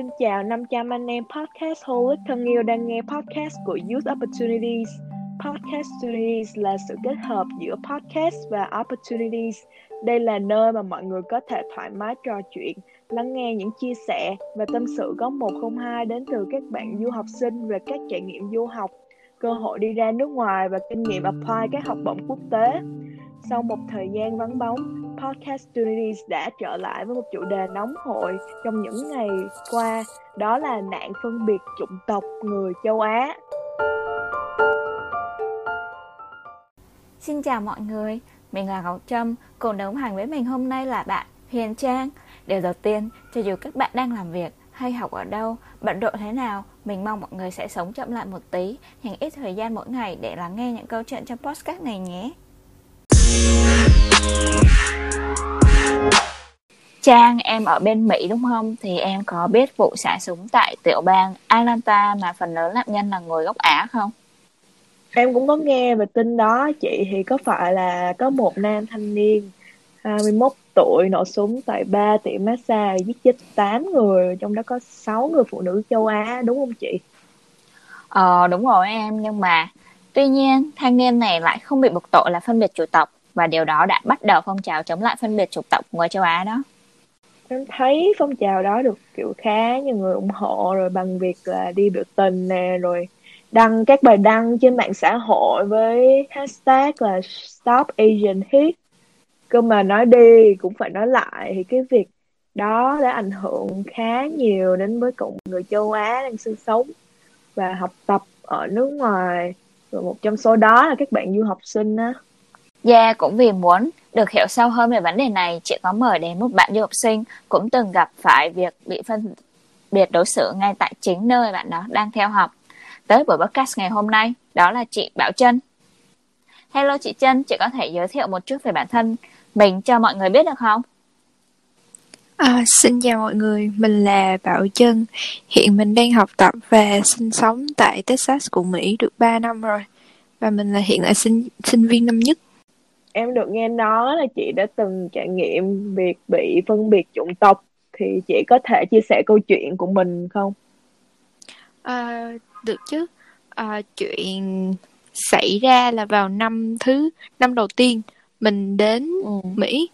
Xin chào 500 anh em podcast holic thân yêu đang nghe podcast của Youth Opportunities. Podcast Opportunities là sự kết hợp giữa podcast và opportunities. Đây là nơi mà mọi người có thể thoải mái trò chuyện, lắng nghe những chia sẻ và tâm sự có 102 đến từ các bạn du học sinh về các trải nghiệm du học, cơ hội đi ra nước ngoài và kinh nghiệm apply các học bổng quốc tế. Sau một thời gian vắng bóng, Podcast Studies đã trở lại với một chủ đề nóng hổi trong những ngày qua, đó là nạn phân biệt chủng tộc người châu Á. Xin chào mọi người, mình là Ngọc Trâm, cùng đồng hành với mình hôm nay là bạn Huyền Trang. Điều đầu tiên, cho dù các bạn đang làm việc hay học ở đâu, bận rộn thế nào, mình mong mọi người sẽ sống chậm lại một tí, dành ít thời gian mỗi ngày để lắng nghe những câu chuyện trong podcast này nhé. Trang, em ở bên Mỹ đúng không? Thì em có biết vụ xả súng tại tiểu bang Atlanta mà phần lớn nạn nhân là người gốc Á không? Em cũng có nghe về tin đó chị thì có phải là có một nam thanh niên 21 tuổi nổ súng tại ba tiệm massage giết chết 8 người trong đó có 6 người phụ nữ châu Á đúng không chị? Ờ đúng rồi em nhưng mà tuy nhiên thanh niên này lại không bị buộc tội là phân biệt chủng tộc và điều đó đã bắt đầu phong trào chống lại phân biệt chủng tộc người châu Á đó. Em thấy phong trào đó được, kiểu, khá nhiều người ủng hộ, rồi bằng việc là đi biểu tình nè, rồi đăng các bài đăng trên mạng xã hội với hashtag là stop Asian hate. Cơ mà nói đi, cũng phải nói lại, thì cái việc đó đã ảnh hưởng khá nhiều đến với cộng người châu Á đang sinh sống và học tập ở nước ngoài. Rồi một trong số đó là các bạn du học sinh á. Yeah, cũng vì muốn được hiểu sâu hơn về vấn đề này, chị có mời đến một bạn du học sinh cũng từng gặp phải việc bị phân biệt đối xử ngay tại chính nơi bạn đó đang theo học. Tới buổi podcast ngày hôm nay, đó là chị Bảo Trân. Hello chị Trân, chị có thể giới thiệu một chút về bản thân mình cho mọi người biết được không? À, xin chào mọi người, mình là Bảo Trân. Hiện mình đang học tập và sinh sống tại Texas của Mỹ được 3 năm rồi. Và mình là hiện là sinh sinh viên năm nhất em được nghe nói là chị đã từng trải nghiệm việc bị phân biệt chủng tộc thì chị có thể chia sẻ câu chuyện của mình không? À, được chứ. À, chuyện xảy ra là vào năm thứ năm đầu tiên mình đến ừ. Mỹ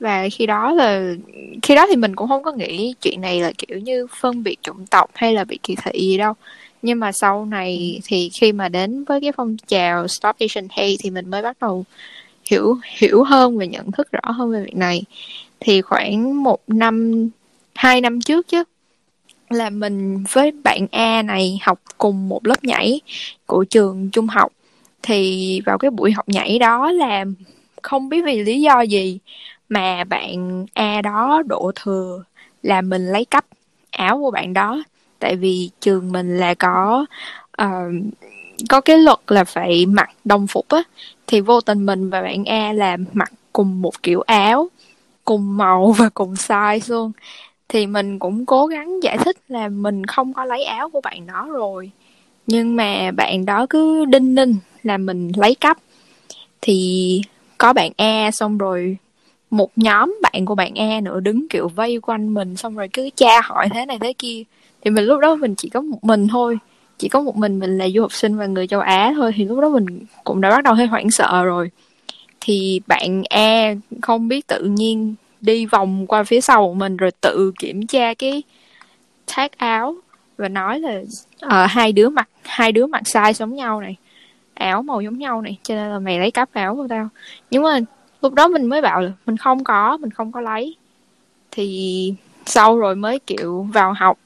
và khi đó là khi đó thì mình cũng không có nghĩ chuyện này là kiểu như phân biệt chủng tộc hay là bị kỳ thị gì đâu nhưng mà sau này thì khi mà đến với cái phong trào Stop Asian Hate thì mình mới bắt đầu hiểu hiểu hơn và nhận thức rõ hơn về việc này. Thì khoảng một năm hai năm trước chứ là mình với bạn A này học cùng một lớp nhảy của trường trung học. Thì vào cái buổi học nhảy đó là không biết vì lý do gì mà bạn A đó đổ thừa là mình lấy cắp áo của bạn đó. Tại vì trường mình là có uh, có cái luật là phải mặc đồng phục á thì vô tình mình và bạn A làm mặc cùng một kiểu áo, cùng màu và cùng size luôn. Thì mình cũng cố gắng giải thích là mình không có lấy áo của bạn đó rồi. Nhưng mà bạn đó cứ đinh ninh là mình lấy cắp. Thì có bạn A xong rồi một nhóm bạn của bạn A nữa đứng kiểu vây quanh mình, xong rồi cứ tra hỏi thế này thế kia. Thì mình lúc đó mình chỉ có một mình thôi chỉ có một mình mình là du học sinh và người châu Á thôi thì lúc đó mình cũng đã bắt đầu hơi hoảng sợ rồi. Thì bạn E không biết tự nhiên đi vòng qua phía sau của mình rồi tự kiểm tra cái tag áo và nói là uh, hai đứa mặc hai đứa mặc size giống nhau này áo màu giống nhau này cho nên là mày lấy cắp áo của tao. Nhưng mà lúc đó mình mới bảo là mình không có mình không có lấy. Thì sau rồi mới kiểu vào học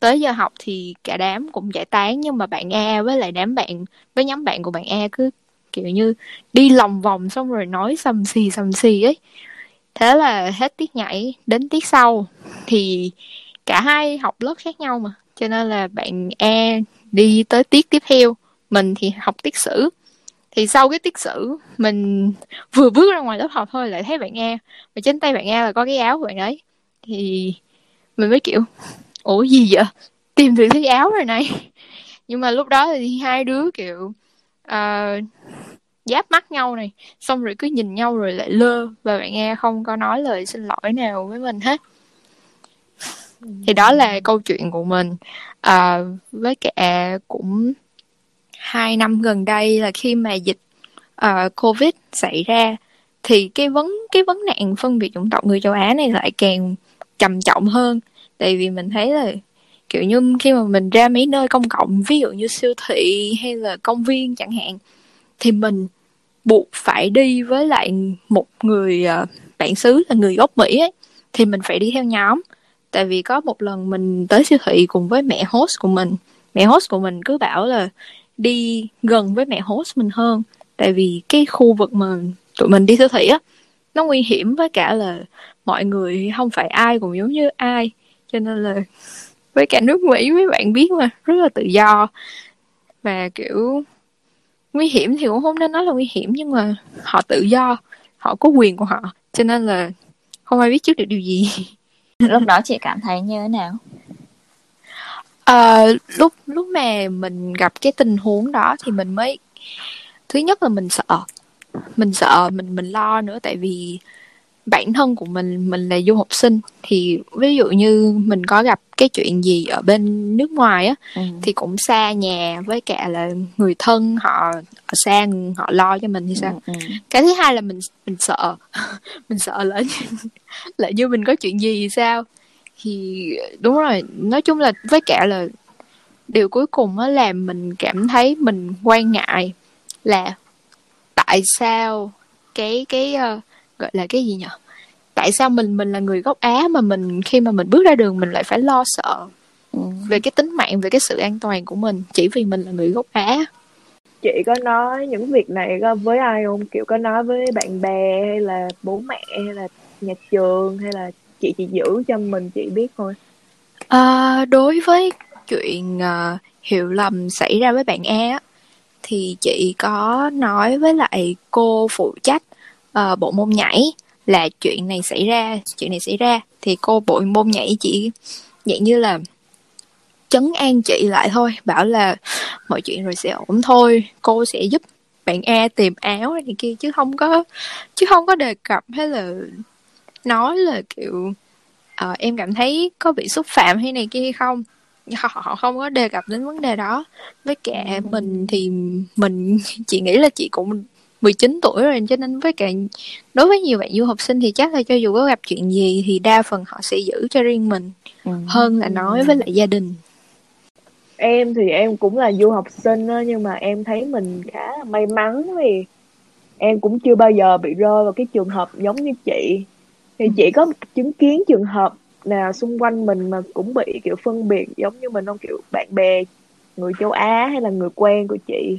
tới giờ học thì cả đám cũng giải tán, nhưng mà bạn A với lại đám bạn, với nhóm bạn của bạn A cứ, kiểu như, đi lòng vòng xong rồi nói sầm xì sầm xì ấy. Thế là hết tiết nhảy đến tiết sau thì cả hai học lớp khác nhau mà. Cho nên là bạn A đi tới tiết tiếp theo, mình thì học tiết sử. Thì sau cái tiết sử, mình vừa bước ra ngoài lớp học thôi, lại thấy bạn A và trên tay bạn A là có cái áo của bạn ấy. Thì mình mới kiểu ủa gì vậy? Tìm được thấy áo rồi này. Nhưng mà lúc đó thì hai đứa kiểu uh, giáp mắt nhau này. Xong rồi cứ nhìn nhau rồi lại lơ. Và bạn nghe không có nói lời xin lỗi nào với mình hết. Thì đó là câu chuyện của mình. À, với cả cũng hai năm gần đây là khi mà dịch uh, covid xảy ra thì cái vấn cái vấn nạn phân biệt chủng tộc người châu Á này lại càng trầm trọng hơn tại vì mình thấy là, kiểu như, khi mà mình ra mấy nơi công cộng, ví dụ như siêu thị hay là công viên chẳng hạn, thì mình buộc phải đi với lại một người ờ, bạn xứ là người gốc Mỹ ấy, thì mình phải đi theo nhóm. Tại vì có một lần mình tới siêu thị cùng với mẹ host của mình, mẹ host của mình cứ bảo là đi gần với mẹ host mình hơn. Tại vì cái khu vực mà tụi mình đi siêu thị á, nó nguy hiểm với cả là mọi người không phải ai cũng giống như ai cho nên là với cả nước mỹ mấy bạn biết mà rất là tự do. Và kiểu nguy hiểm thì cũng không nên nói là nguy hiểm nhưng mà họ tự do họ có quyền của họ. Cho nên là không ai biết trước được điều gì. Lúc đó chị cảm thấy như thế nào? À, lúc lúc mà mình gặp cái tình huống đó thì mình mới thứ nhất là mình sợ. Mình sợ mình mình lo nữa tại vì bản thân của mình mình là du học sinh thì ví dụ như mình có gặp cái chuyện gì ở bên nước ngoài á ừ. thì cũng xa nhà với cả là người thân họ ở xa họ lo cho mình thì sao ừ, ừ. cái thứ hai là mình mình sợ mình sợ lỡ như, lỡ như mình có chuyện gì thì sao thì đúng rồi nói chung là với cả là điều cuối cùng á làm mình cảm thấy mình quan ngại là tại sao cái cái uh, gọi là cái gì nhỉ tại sao mình mình là người gốc á mà mình khi mà mình bước ra đường mình lại phải lo sợ ừ. về cái tính mạng về cái sự an toàn của mình chỉ vì mình là người gốc á? Chị có nói những việc này với ai không? Kiểu có nói với bạn bè hay là bố mẹ hay là nhà trường hay là chị chỉ giữ cho mình chị biết thôi. À, đối với chuyện uh, hiểu lầm xảy ra với bạn e á thì chị có nói với lại cô phụ trách uh, bộ môn nhảy là chuyện này xảy ra chuyện này xảy ra. Thì cô bộ môn nhảy chỉ dạng như là chấn an chị lại thôi bảo là mọi chuyện rồi sẽ ổn thôi cô sẽ giúp bạn A tìm áo này kia chứ không có chứ không có đề cập hay là nói là kiểu uh, em cảm thấy có bị xúc phạm hay này kia hay không. Họ, họ không có đề cập đến vấn đề đó. Với cả ừ. mình thì mình chị nghĩ là chị cũng 19 tuổi rồi cho nên với cả đối với nhiều bạn du học sinh thì chắc là cho dù có gặp chuyện gì thì đa phần họ sẽ giữ cho riêng mình ừ. hơn là nói với lại gia đình em thì em cũng là du học sinh đó, nhưng mà em thấy mình khá là may mắn vì em cũng chưa bao giờ bị rơi vào cái trường hợp giống như chị thì ừ. chị có chứng kiến trường hợp nào xung quanh mình mà cũng bị kiểu phân biệt giống như mình không kiểu bạn bè người châu Á hay là người quen của chị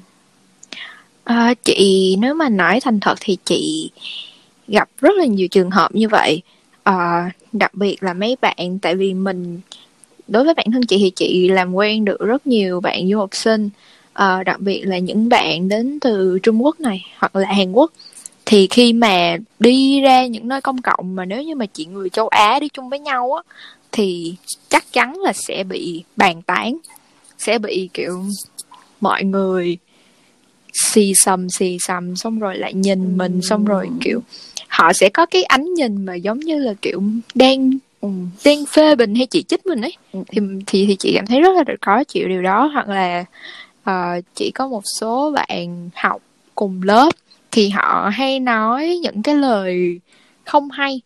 à, chị nếu mà nói thành thật thì chị gặp rất là nhiều trường hợp như vậy. À, đặc biệt là mấy bạn tại vì mình đối với bản thân chị thì chị làm quen được rất nhiều bạn du học sinh. À, đặc biệt là những bạn đến từ Trung Quốc này hoặc là Hàn Quốc. Thì khi mà đi ra những nơi công cộng mà nếu như mà chị người châu Á đi chung với nhau á thì chắc chắn là sẽ bị bàn tán sẽ bị kiểu mọi người xì xầm xì xầm xong rồi lại nhìn mình xong rồi kiểu họ sẽ có cái ánh nhìn mà giống như là kiểu đang ừ. đang phê bình hay chỉ trích mình ấy ừ. thì thì thì chị cảm thấy rất là khó chịu điều đó hoặc là uh, chỉ có một số bạn học cùng lớp thì họ hay nói những cái lời không hay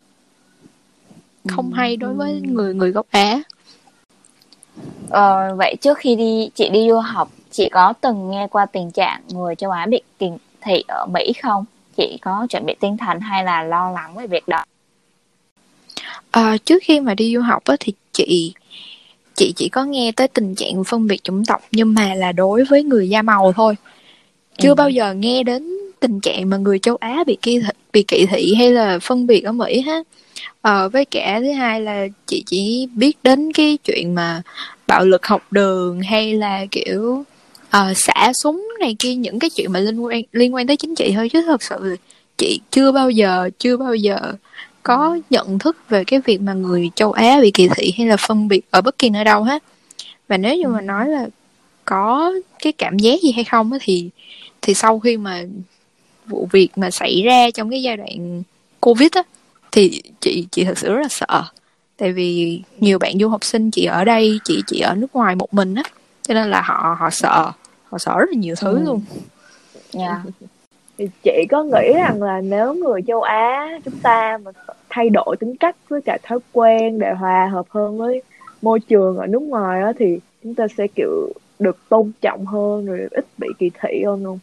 không hay đối với người người gốc Á. Ờ, vậy trước khi đi chị đi du học chị có từng nghe qua tình trạng người châu Á bị kỳ thị ở Mỹ không? Chị có chuẩn bị tinh thần hay là lo lắng về việc đó? À, trước khi mà đi du học á, thì chị chị chỉ có nghe tới tình trạng phân biệt chủng tộc nhưng mà là đối với người da màu thôi chưa ừ. bao giờ nghe đến tình trạng mà người châu Á bị kỳ thị, bị kỵ thị hay là phân biệt ở Mỹ hết ờ, với cả thứ hai là chị chỉ biết đến cái chuyện mà bạo lực học đường hay là kiểu uh, xả súng này kia những cái chuyện mà liên quan liên quan tới chính trị thôi chứ thật sự chị chưa bao giờ chưa bao giờ có nhận thức về cái việc mà người châu Á bị kỳ thị hay là phân biệt ở bất kỳ nơi đâu hết. Và nếu như mà nói là có cái cảm giác gì hay không thì thì sau khi mà vụ việc mà xảy ra trong cái giai đoạn covid á thì chị chị thật sự rất là sợ. Tại vì nhiều bạn du học sinh chỉ ở đây chỉ chỉ ở nước ngoài một mình á cho nên là họ họ sợ họ sợ rất là nhiều thứ ừ. luôn yeah. thì chị có nghĩ rằng là nếu người châu Á chúng ta mà thay đổi tính cách với cả thói quen để hòa hợp hơn với môi trường ở nước ngoài á thì chúng ta sẽ kiểu được tôn trọng hơn rồi ít bị kỳ thị hơn không?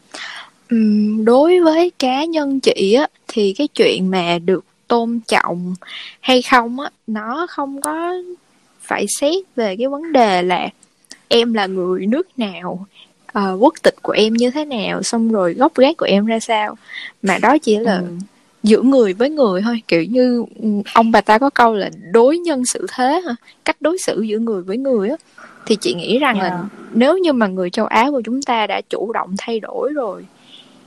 đối với cá nhân chị á thì cái chuyện mà được tôn trọng hay không á nó không có phải xét về cái vấn đề là em là người nước nào uh, quốc tịch của em như thế nào xong rồi gốc gác của em ra sao mà đó chỉ là ừ. giữa người với người thôi kiểu như ừ, ông bà ta có câu là đối nhân xử thế cách đối xử giữa người với người á thì chị nghĩ rằng yeah. là dạ. nếu như mà người châu Á của chúng ta đã chủ động thay đổi rồi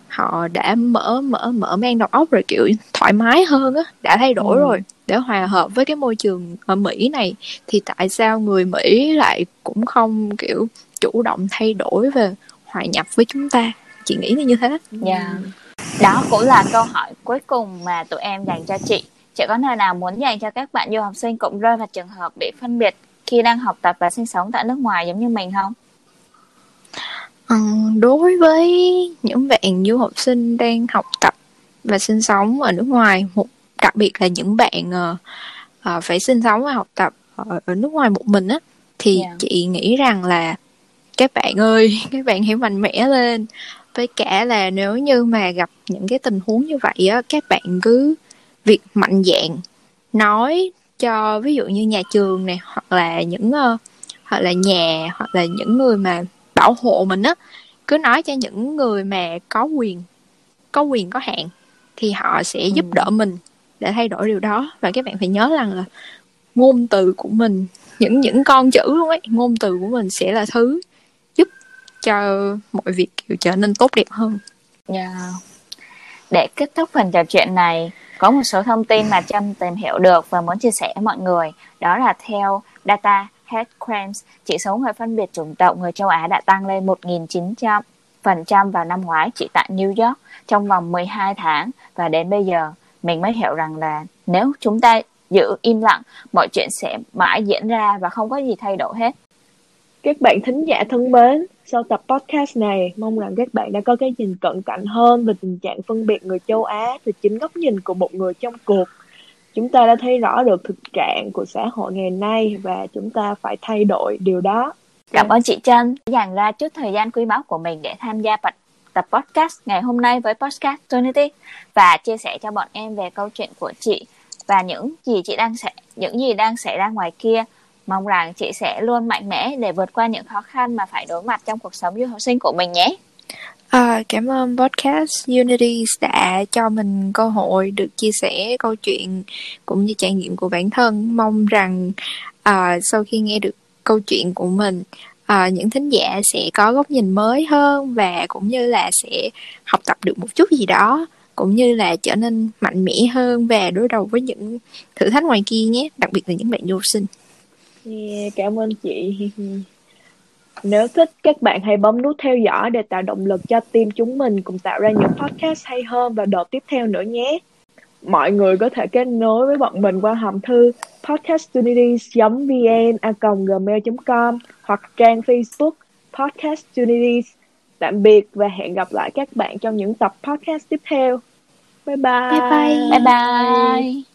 họ đã mở mở mở mang đầu óc rồi kiểu thoải mái hơn á đã thay đổi ừ. rồi để hòa hợp với cái môi trường ở Mỹ này thì tại sao người Mỹ lại cũng không kiểu chủ động thay đổi về hòa nhập với chúng ta chị nghĩ là như thế dạ yeah. đó cũng là câu hỏi cuối cùng mà tụi em dành cho chị chị có nơi nào muốn dành cho các bạn du học sinh cũng rơi vào trường hợp bị phân biệt khi đang học tập và sinh sống tại nước ngoài giống như mình không Ừ, đối với những bạn du học sinh đang học tập và sinh sống ở nước ngoài, một đặc biệt là những bạn uh, uh, phải sinh sống và học tập ở, ở nước ngoài một mình á, thì yeah. Dạ. chị nghĩ rằng là các bạn ơi, các bạn hãy mạnh mẽ lên. Với cả là nếu như mà gặp những cái tình huống như vậy á, các bạn cứ việc mạnh dạn nói cho ví dụ như nhà trường này hoặc là những uh, hoặc là nhà hoặc là những người mà bảo hộ mình á cứ nói cho những người mà có quyền có quyền có hạn thì họ sẽ ừ. giúp đỡ mình để thay đổi điều đó và các bạn phải nhớ rằng là ngôn từ của mình những những con chữ luôn ấy ngôn từ của mình sẽ là thứ cho mọi việc kiểu trở nên tốt đẹp hơn yeah. Dạ. để kết thúc phần trò chuyện này có một số thông tin mà Trâm tìm hiểu được và muốn chia sẻ với mọi người đó là theo data Head Crimes, chỉ số người phân biệt chủng tộc người châu Á đã tăng lên 1.900% vào năm ngoái chỉ tại New York trong vòng 12 tháng và đến bây giờ mình mới hiểu rằng là nếu chúng ta giữ im lặng, mọi chuyện sẽ mãi diễn ra và không có gì thay đổi hết. Các bạn thính giả thân mến, sau tập podcast này, mong rằng các bạn đã có cái nhìn cận cảnh hơn về tình trạng phân biệt người châu Á từ chính góc nhìn của một người trong cuộc. Chúng ta đã thấy rõ được thực trạng của xã hội ngày nay và chúng ta phải thay đổi điều đó. Cảm ơn chị Trân dành ra chút thời gian quý báu của mình để tham gia tập podcast ngày hôm nay với podcast Trinity và chia sẻ cho bọn em về câu chuyện của chị và những gì chị đang xảy những gì đang xảy ra ngoài kia mong rằng chị sẽ luôn mạnh mẽ để vượt qua những khó khăn mà phải đối mặt trong cuộc sống du học sinh của mình nhé À, cảm ơn podcast unity đã cho mình cơ hội được chia sẻ câu chuyện cũng như trải nghiệm của bản thân. Mong rằng à, sau khi nghe được câu chuyện của mình, à, những thính giả sẽ có góc nhìn mới hơn và cũng như là sẽ học tập được một chút gì đó cũng như là trở nên mạnh mẽ hơn và đối đầu với những thử thách ngoài kia nhé, đặc biệt là những bạn du học sinh. Yeah, cảm ơn chị. Nếu thích, các bạn hãy bấm nút theo dõi để tạo động lực cho team chúng mình cùng tạo ra những podcast hay hơn vào đợt tiếp theo nữa nhé. Mọi người có thể kết nối với bọn mình qua hòm thư podcastunities.vn.gmail.com hoặc trang Facebook Podcast Unities. Tạm biệt và hẹn gặp lại các bạn trong những tập podcast tiếp theo. Bye bye. Bye bye. Bye bye.